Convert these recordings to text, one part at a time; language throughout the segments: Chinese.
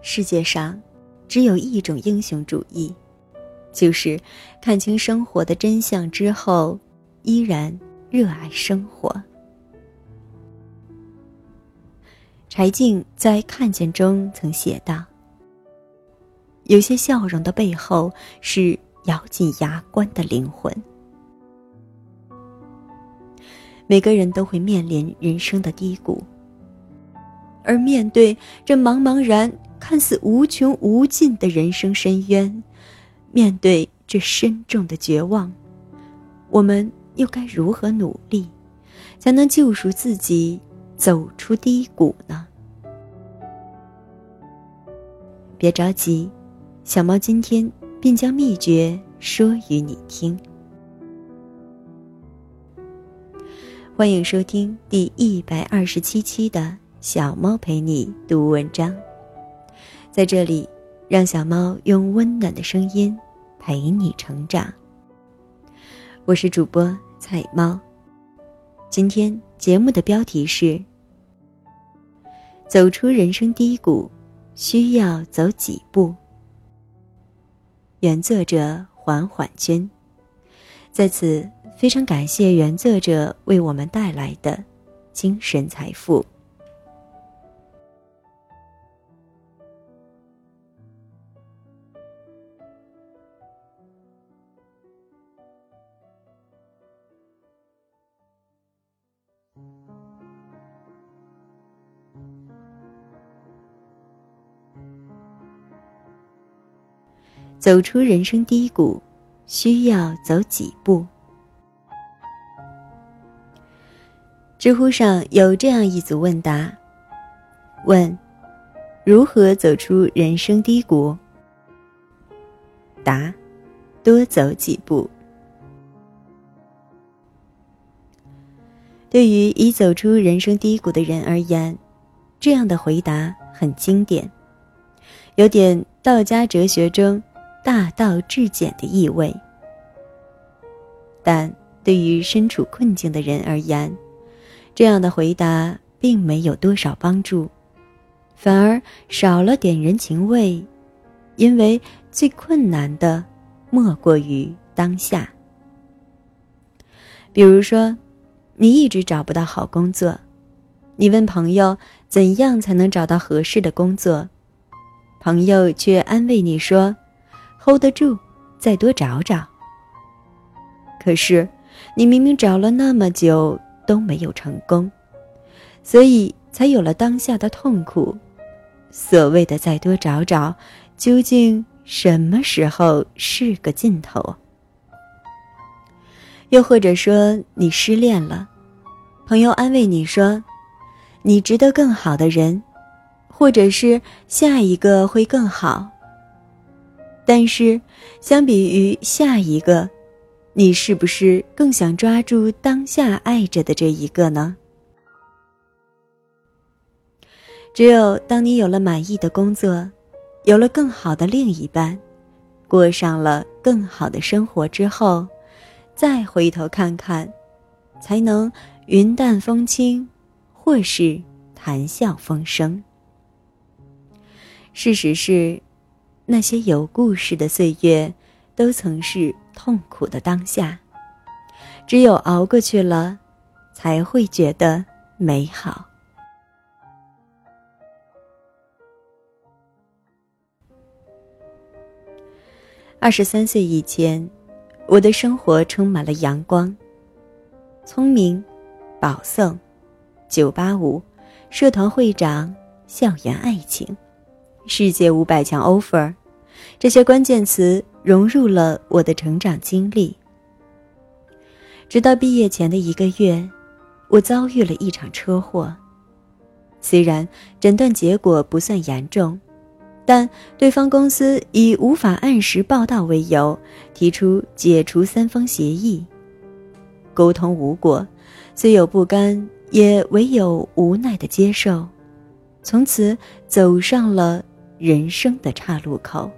世界上只有一种英雄主义，就是看清生活的真相之后，依然热爱生活。柴静在《看见》中曾写道：“有些笑容的背后，是咬紧牙关的灵魂。”每个人都会面临人生的低谷，而面对这茫茫然、看似无穷无尽的人生深渊，面对这深重的绝望，我们又该如何努力，才能救赎自己，走出低谷呢？别着急，小猫今天便将秘诀说与你听。欢迎收听第一百二十七期的小猫陪你读文章，在这里，让小猫用温暖的声音陪你成长。我是主播彩猫，今天节目的标题是：走出人生低谷，需要走几步？原作者缓缓君，在此。非常感谢原作者为我们带来的精神财富。走出人生低谷，需要走几步？知乎上有这样一组问答：问，如何走出人生低谷？答，多走几步。对于已走出人生低谷的人而言，这样的回答很经典，有点道家哲学中“大道至简”的意味。但对于身处困境的人而言，这样的回答并没有多少帮助，反而少了点人情味，因为最困难的莫过于当下。比如说，你一直找不到好工作，你问朋友怎样才能找到合适的工作，朋友却安慰你说：“hold 得住，再多找找。”可是，你明明找了那么久。都没有成功，所以才有了当下的痛苦。所谓的再多找找，究竟什么时候是个尽头？又或者说你失恋了，朋友安慰你说：“你值得更好的人，或者是下一个会更好。”但是，相比于下一个。你是不是更想抓住当下爱着的这一个呢？只有当你有了满意的工作，有了更好的另一半，过上了更好的生活之后，再回头看看，才能云淡风轻，或是谈笑风生。事实是，那些有故事的岁月，都曾是。痛苦的当下，只有熬过去了，才会觉得美好。二十三岁以前，我的生活充满了阳光、聪明、保送、九八五、社团会长、校园爱情、世界五百强 offer，这些关键词。融入了我的成长经历。直到毕业前的一个月，我遭遇了一场车祸。虽然诊断结果不算严重，但对方公司以无法按时报到为由，提出解除三方协议。沟通无果，虽有不甘，也唯有无奈的接受。从此走上了人生的岔路口。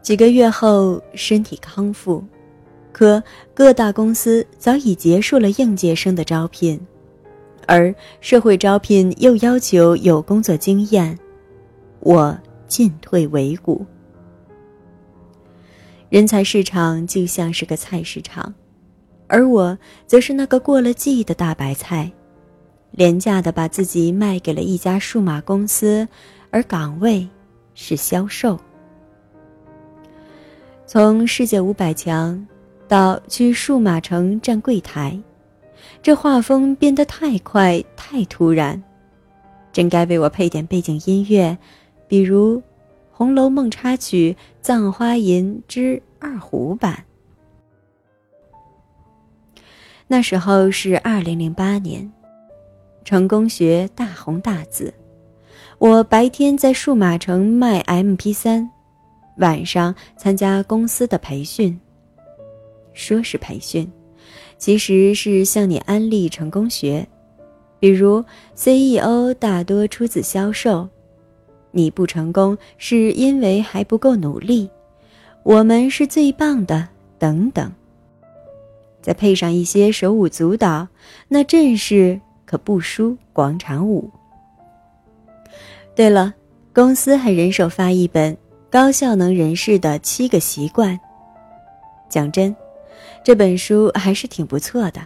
几个月后，身体康复，可各大公司早已结束了应届生的招聘，而社会招聘又要求有工作经验，我进退维谷。人才市场就像是个菜市场，而我则是那个过了季的大白菜，廉价的把自己卖给了一家数码公司，而岗位是销售。从世界五百强到去数码城站柜台，这画风变得太快太突然，真该为我配点背景音乐，比如。《红楼梦》插曲《葬花吟》之二胡版。那时候是二零零八年，成功学大红大紫。我白天在数码城卖 MP 三，晚上参加公司的培训。说是培训，其实是向你安利成功学，比如 CEO 大多出自销售。你不成功是因为还不够努力，我们是最棒的，等等。再配上一些手舞足蹈，那阵势可不输广场舞。对了，公司还人手发一本《高效能人士的七个习惯》。讲真，这本书还是挺不错的。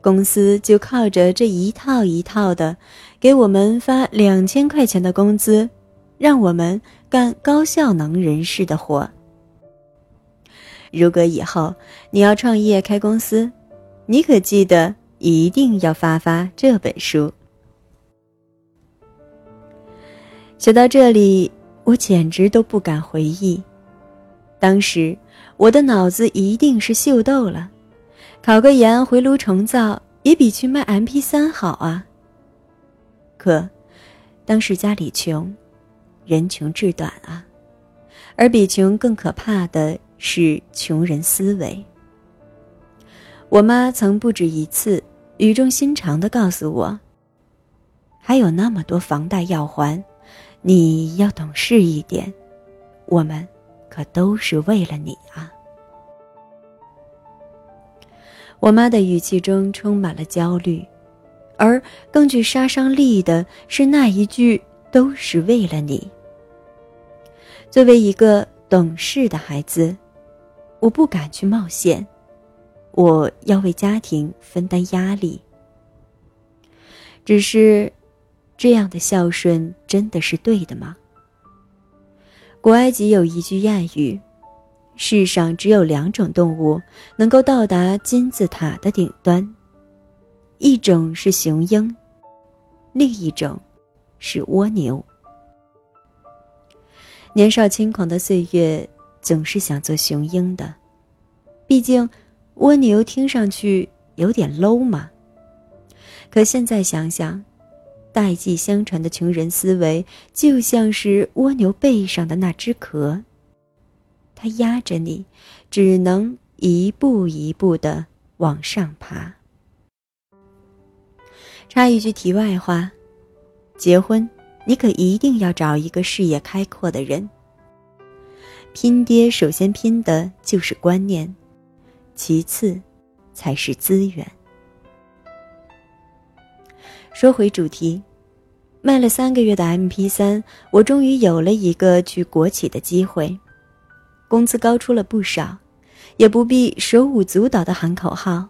公司就靠着这一套一套的，给我们发两千块钱的工资，让我们干高效能人士的活。如果以后你要创业开公司，你可记得一定要发发这本书。写到这里，我简直都不敢回忆，当时我的脑子一定是秀逗了。考个研回炉重造也比去卖 M P 三好啊。可，当时家里穷，人穷志短啊，而比穷更可怕的是穷人思维。我妈曾不止一次语重心长的告诉我：“还有那么多房贷要还，你要懂事一点。我们可都是为了你啊。”我妈的语气中充满了焦虑，而更具杀伤力的是那一句“都是为了你”。作为一个懂事的孩子，我不敢去冒险，我要为家庭分担压力。只是，这样的孝顺真的是对的吗？古埃及有一句谚语。世上只有两种动物能够到达金字塔的顶端，一种是雄鹰，另一种是蜗牛。年少轻狂的岁月，总是想做雄鹰的，毕竟蜗牛听上去有点 low 嘛。可现在想想，代际相传的穷人思维，就像是蜗牛背上的那只壳。它压着你，只能一步一步的往上爬。插一句题外话：结婚，你可一定要找一个视野开阔的人。拼爹首先拼的就是观念，其次才是资源。说回主题，卖了三个月的 M P 三，我终于有了一个去国企的机会。工资高出了不少，也不必手舞足蹈的喊口号，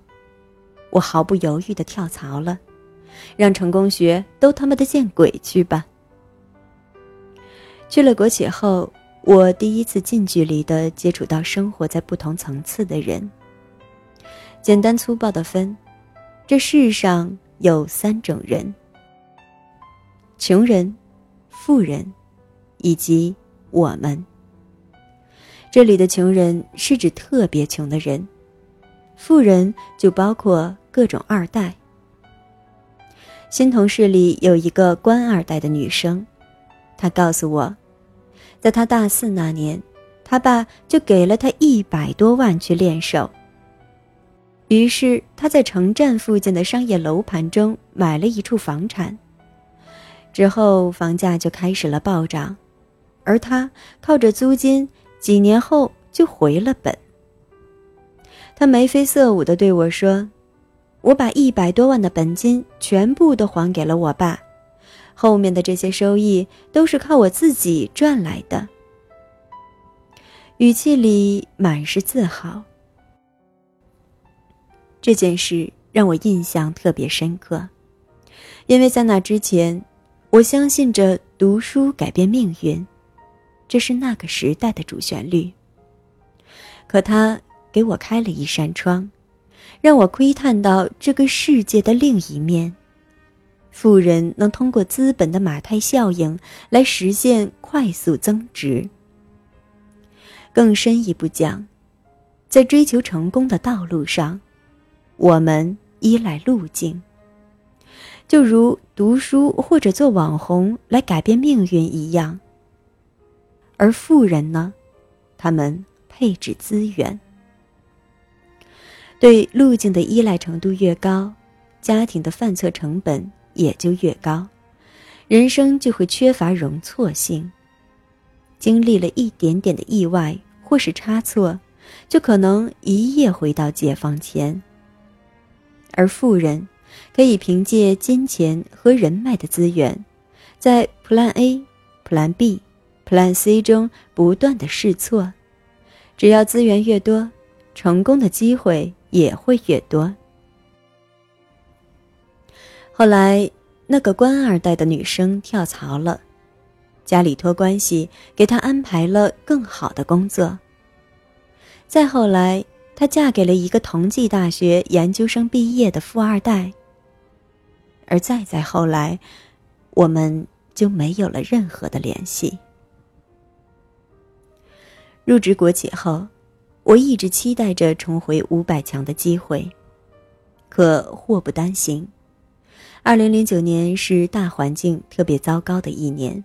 我毫不犹豫的跳槽了，让成功学都他妈的见鬼去吧！去了国企后，我第一次近距离的接触到生活在不同层次的人。简单粗暴的分，这世上有三种人：穷人、富人，以及我们。这里的穷人是指特别穷的人，富人就包括各种二代。新同事里有一个官二代的女生，她告诉我，在她大四那年，她爸就给了她一百多万去练手。于是他在城站附近的商业楼盘中买了一处房产，之后房价就开始了暴涨，而他靠着租金。几年后就回了本。他眉飞色舞的对我说：“我把一百多万的本金全部都还给了我爸，后面的这些收益都是靠我自己赚来的。语气里满是自豪。这件事让我印象特别深刻，因为在那之前，我相信着读书改变命运，这是那个时代的主旋律。可他给我开了一扇窗。让我窥探到这个世界的另一面。富人能通过资本的马太效应来实现快速增值。更深一步讲，在追求成功的道路上，我们依赖路径，就如读书或者做网红来改变命运一样。而富人呢，他们配置资源。对路径的依赖程度越高，家庭的犯错成本也就越高，人生就会缺乏容错性。经历了一点点的意外或是差错，就可能一夜回到解放前。而富人可以凭借金钱和人脉的资源，在 Plan A、Plan B、Plan C 中不断的试错，只要资源越多，成功的机会。也会越多。后来，那个官二代的女生跳槽了，家里托关系给她安排了更好的工作。再后来，她嫁给了一个同济大学研究生毕业的富二代。而再再后来，我们就没有了任何的联系。入职国企后。我一直期待着重回五百强的机会，可祸不单行。二零零九年是大环境特别糟糕的一年，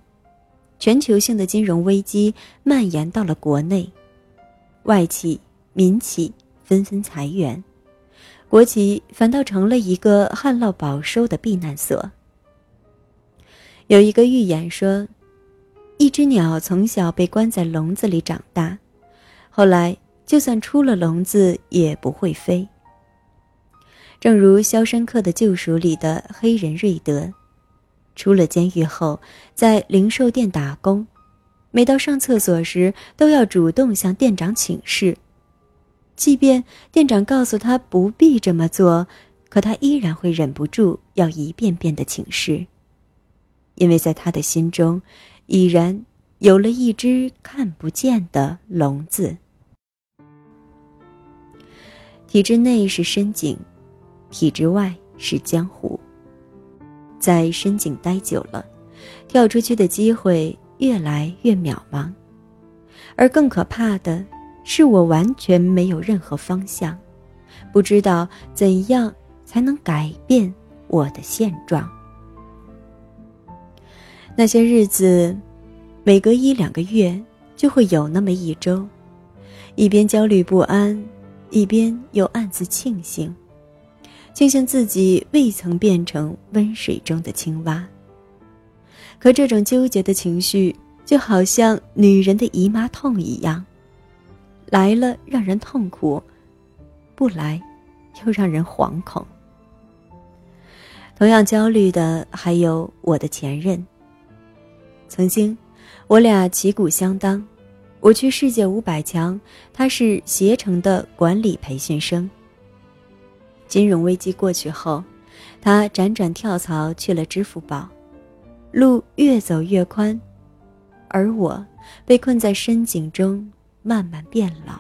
全球性的金融危机蔓延到了国内，外企、民企纷纷裁员，国企反倒成了一个旱涝保收的避难所。有一个寓言说，一只鸟从小被关在笼子里长大，后来。就算出了笼子也不会飞。正如《肖申克的救赎》里的黑人瑞德，出了监狱后，在零售店打工，每到上厕所时都要主动向店长请示，即便店长告诉他不必这么做，可他依然会忍不住要一遍遍的请示，因为在他的心中，已然有了一只看不见的笼子。体制内是深井，体制外是江湖。在深井待久了，跳出去的机会越来越渺茫，而更可怕的是，我完全没有任何方向，不知道怎样才能改变我的现状。那些日子，每隔一两个月就会有那么一周，一边焦虑不安。一边又暗自庆幸，庆幸自己未曾变成温水中的青蛙。可这种纠结的情绪，就好像女人的姨妈痛一样，来了让人痛苦，不来，又让人惶恐。同样焦虑的还有我的前任。曾经，我俩旗鼓相当。我去世界五百强，他是携程的管理培训生。金融危机过去后，他辗转跳槽去了支付宝，路越走越宽，而我被困在深井中，慢慢变老。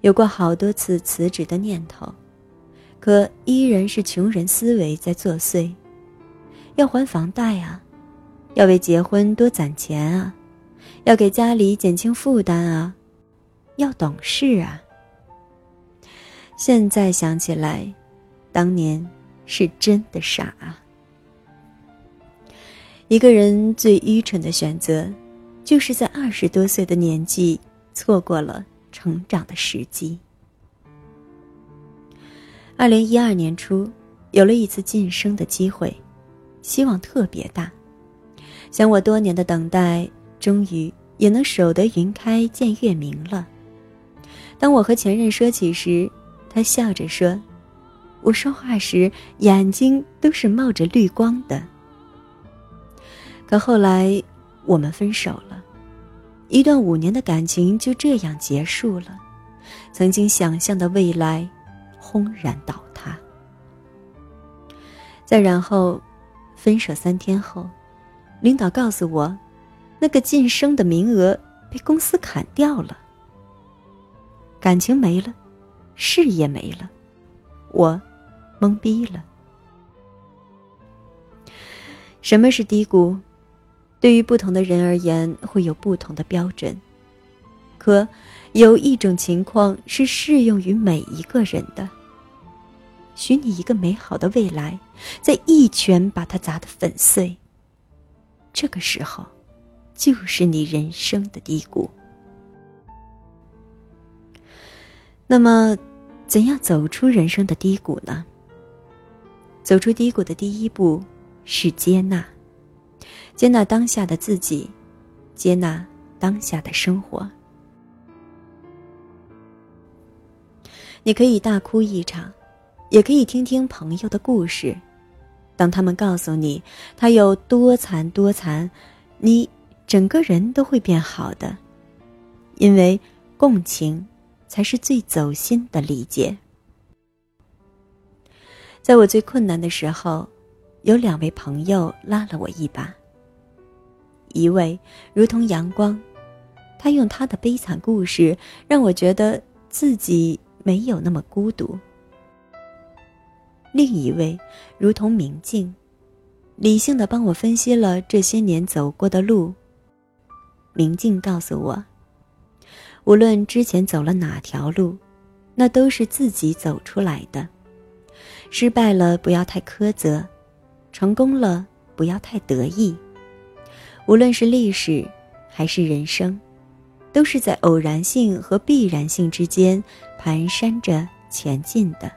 有过好多次辞职的念头，可依然是穷人思维在作祟：要还房贷啊，要为结婚多攒钱啊。要给家里减轻负担啊，要懂事啊。现在想起来，当年是真的傻啊。一个人最愚蠢的选择，就是在二十多岁的年纪错过了成长的时机。二零一二年初，有了一次晋升的机会，希望特别大，想我多年的等待。终于也能守得云开见月明了。当我和前任说起时，他笑着说：“我说话时眼睛都是冒着绿光的。可后来我们分手了，一段五年的感情就这样结束了，曾经想象的未来轰然倒塌。再然后，分手三天后，领导告诉我，那个晋升的名额被公司砍掉了，感情没了，事业没了，我。懵逼了。什么是低谷？对于不同的人而言，会有不同的标准。可有一种情况是适用于每一个人的：许你一个美好的未来，再一拳把它砸得粉碎。这个时候，就是你人生的低谷。那么，怎样走出人生的低谷呢？走出低谷的第一步是接纳，接纳当下的自己，接纳当下的生活。你可以大哭一场，也可以听听朋友的故事。当他们告诉你他有多惨多惨，你整个人都会变好的，因为共情才是最走心的理解。在我最困难的时候，有两位朋友拉了我一把。一位如同阳光，他用他的悲惨故事让我觉得自己没有那么孤独。另一位如同明镜，理性的帮我分析了这些年走过的路。明镜告诉我，无论之前走了哪条路，那都是自己走出来的。失败了，不要太苛责；成功了，不要太得意。无论是历史，还是人生，都是在偶然性和必然性之间蹒跚着前进的。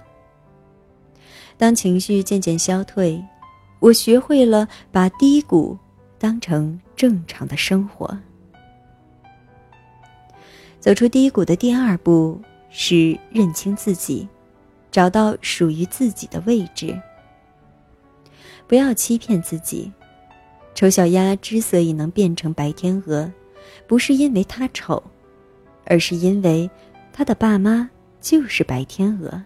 当情绪渐渐消退，我学会了把低谷当成正常的生活。走出低谷的第二步是认清自己。找到属于自己的位置。不要欺骗自己，丑小鸭之所以能变成白天鹅，不是因为它丑，而是因为它的爸妈就是白天鹅。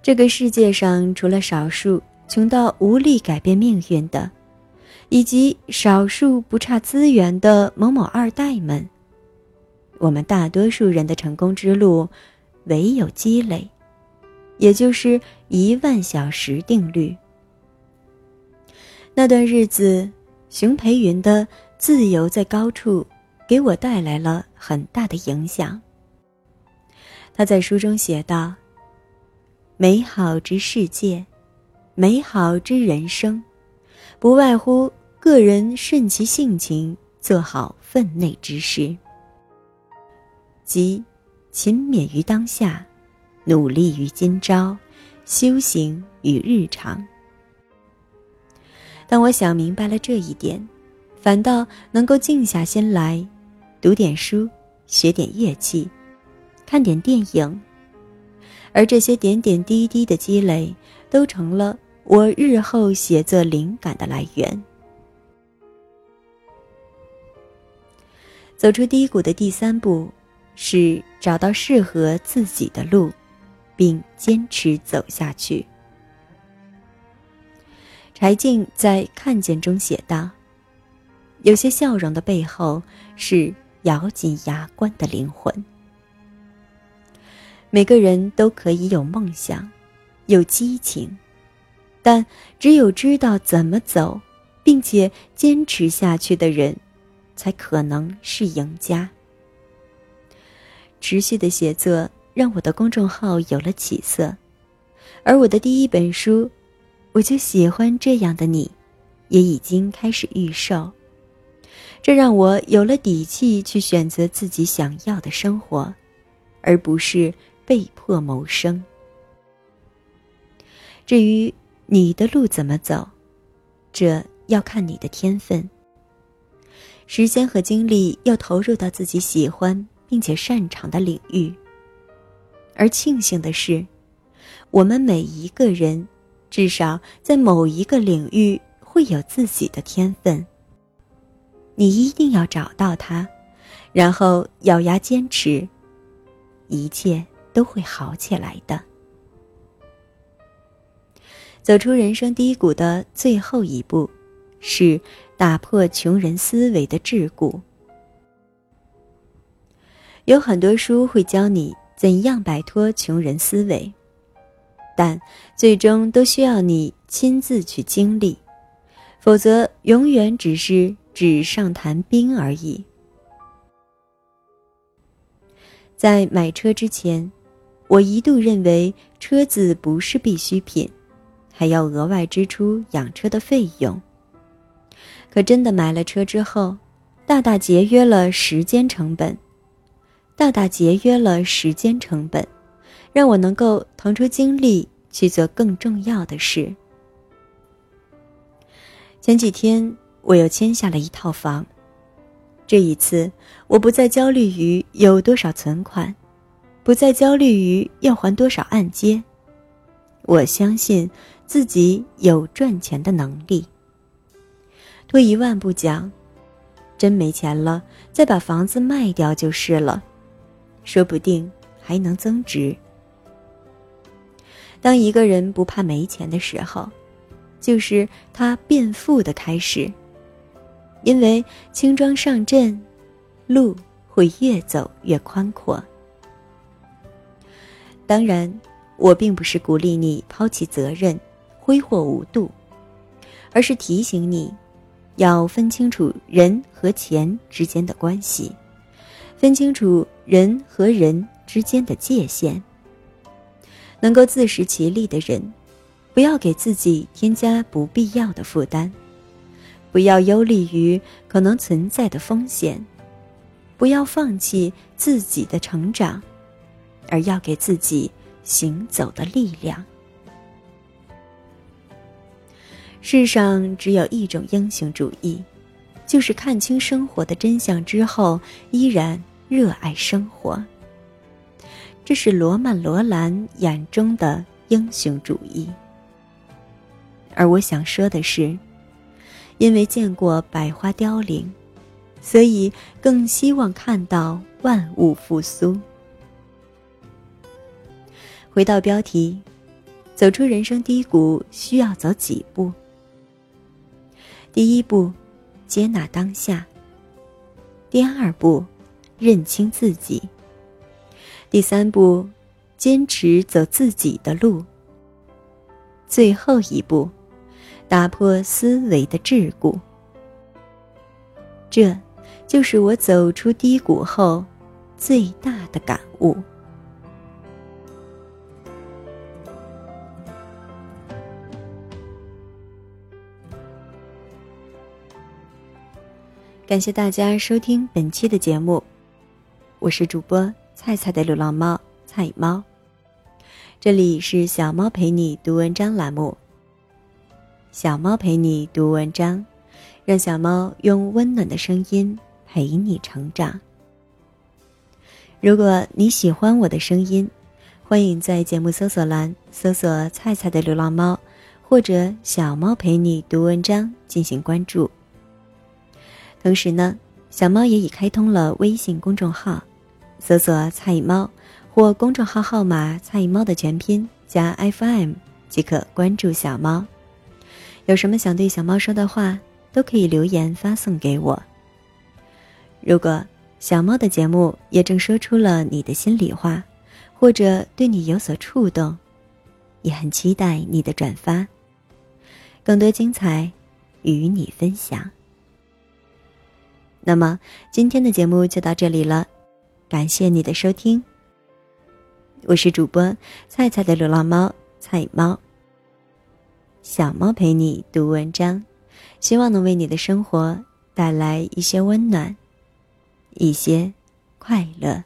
这个世界上，除了少数穷到无力改变命运的，以及少数不差资源的某某二代们，我们大多数人的成功之路。唯有积累，也就是一万小时定律。那段日子，熊培云的“自由在高处”给我带来了很大的影响。他在书中写道：“美好之世界，美好之人生，不外乎个人顺其性情，做好分内之事。”即。勤勉于当下，努力于今朝，修行于日常。当我想明白了这一点，反倒能够静下心来，读点书，学点乐器，看点电影。而这些点点滴滴的积累，都成了我日后写作灵感的来源。走出低谷的第三步。是找到适合自己的路，并坚持走下去。柴静在《看见》中写道：“有些笑容的背后，是咬紧牙关的灵魂。”每个人都可以有梦想，有激情，但只有知道怎么走，并且坚持下去的人，才可能是赢家。持续的写作让我的公众号有了起色，而我的第一本书《我就喜欢这样的你》也已经开始预售，这让我有了底气去选择自己想要的生活，而不是被迫谋生。至于你的路怎么走，这要看你的天分，时间和精力要投入到自己喜欢。并且擅长的领域。而庆幸的是，我们每一个人，至少在某一个领域会有自己的天分。你一定要找到它，然后咬牙坚持，一切都会好起来的。走出人生低谷的最后一步，是打破穷人思维的桎梏。有很多书会教你怎样摆脱穷人思维，但最终都需要你亲自去经历，否则永远只是纸上谈兵而已。在买车之前，我一度认为车子不是必需品。还要额外支出养车的费用。可真的买了车之后，大大节约了时间成本，大大节约了时间成本，让我能够腾出精力去做更重要的事。前几天我又签下了一套房，这一次我不再焦虑于有多少存款，不再焦虑于要还多少按揭，我相信。自己有赚钱的能力。退一万步讲，真没钱了，再把房子卖掉就是了，说不定还能增值。当一个人不怕没钱的时候，就是他变富的开始。因为轻装上阵，路会越走越宽阔。当然，我并不是鼓励你抛弃责任。挥霍无度，而是提醒你，要分清楚人和钱之间的关系，分清楚人和人之间的界限。能够自食其力的人，不要给自己添加不必要的负担，不要忧虑于可能存在的风险，不要放弃自己的成长，而要给自己行走的力量。世上只有一种英雄主义，就是看清生活的真相之后，依然热爱生活。这是罗曼·罗兰眼中的英雄主义。而我想说的是，因为见过百花凋零，所以更希望看到万物复苏。回到标题，走出人生低谷需要走几步？第一步，接纳当下。第二步，认清自己。第三步，坚持走自己的路。最后一步，打破思维的桎梏。这，就是我走出低谷后最大的感悟。感谢大家收听本期的节目，我是主播菜菜的流浪猫菜猫，这里是小猫陪你读文章栏目。小猫陪你读文章，让小猫用温暖的声音陪你成长。如果你喜欢我的声音，欢迎在节目搜索栏搜索“菜菜的流浪猫”或者“小猫陪你读文章”进行关注。同时呢，小猫也已开通了微信公众号，搜索“菜一猫”或公众号号码“菜一猫”的全拼加 FM 即可关注小猫。有什么想对小猫说的话，都可以留言发送给我。如果小猫的节目也正说出了你的心里话，或者对你有所触动，也很期待你的转发，更多精彩与你分享。那么今天的节目就到这里了，感谢你的收听。我是主播菜菜的流浪猫菜猫。小猫陪你读文章，希望能为你的生活带来一些温暖，一些快乐。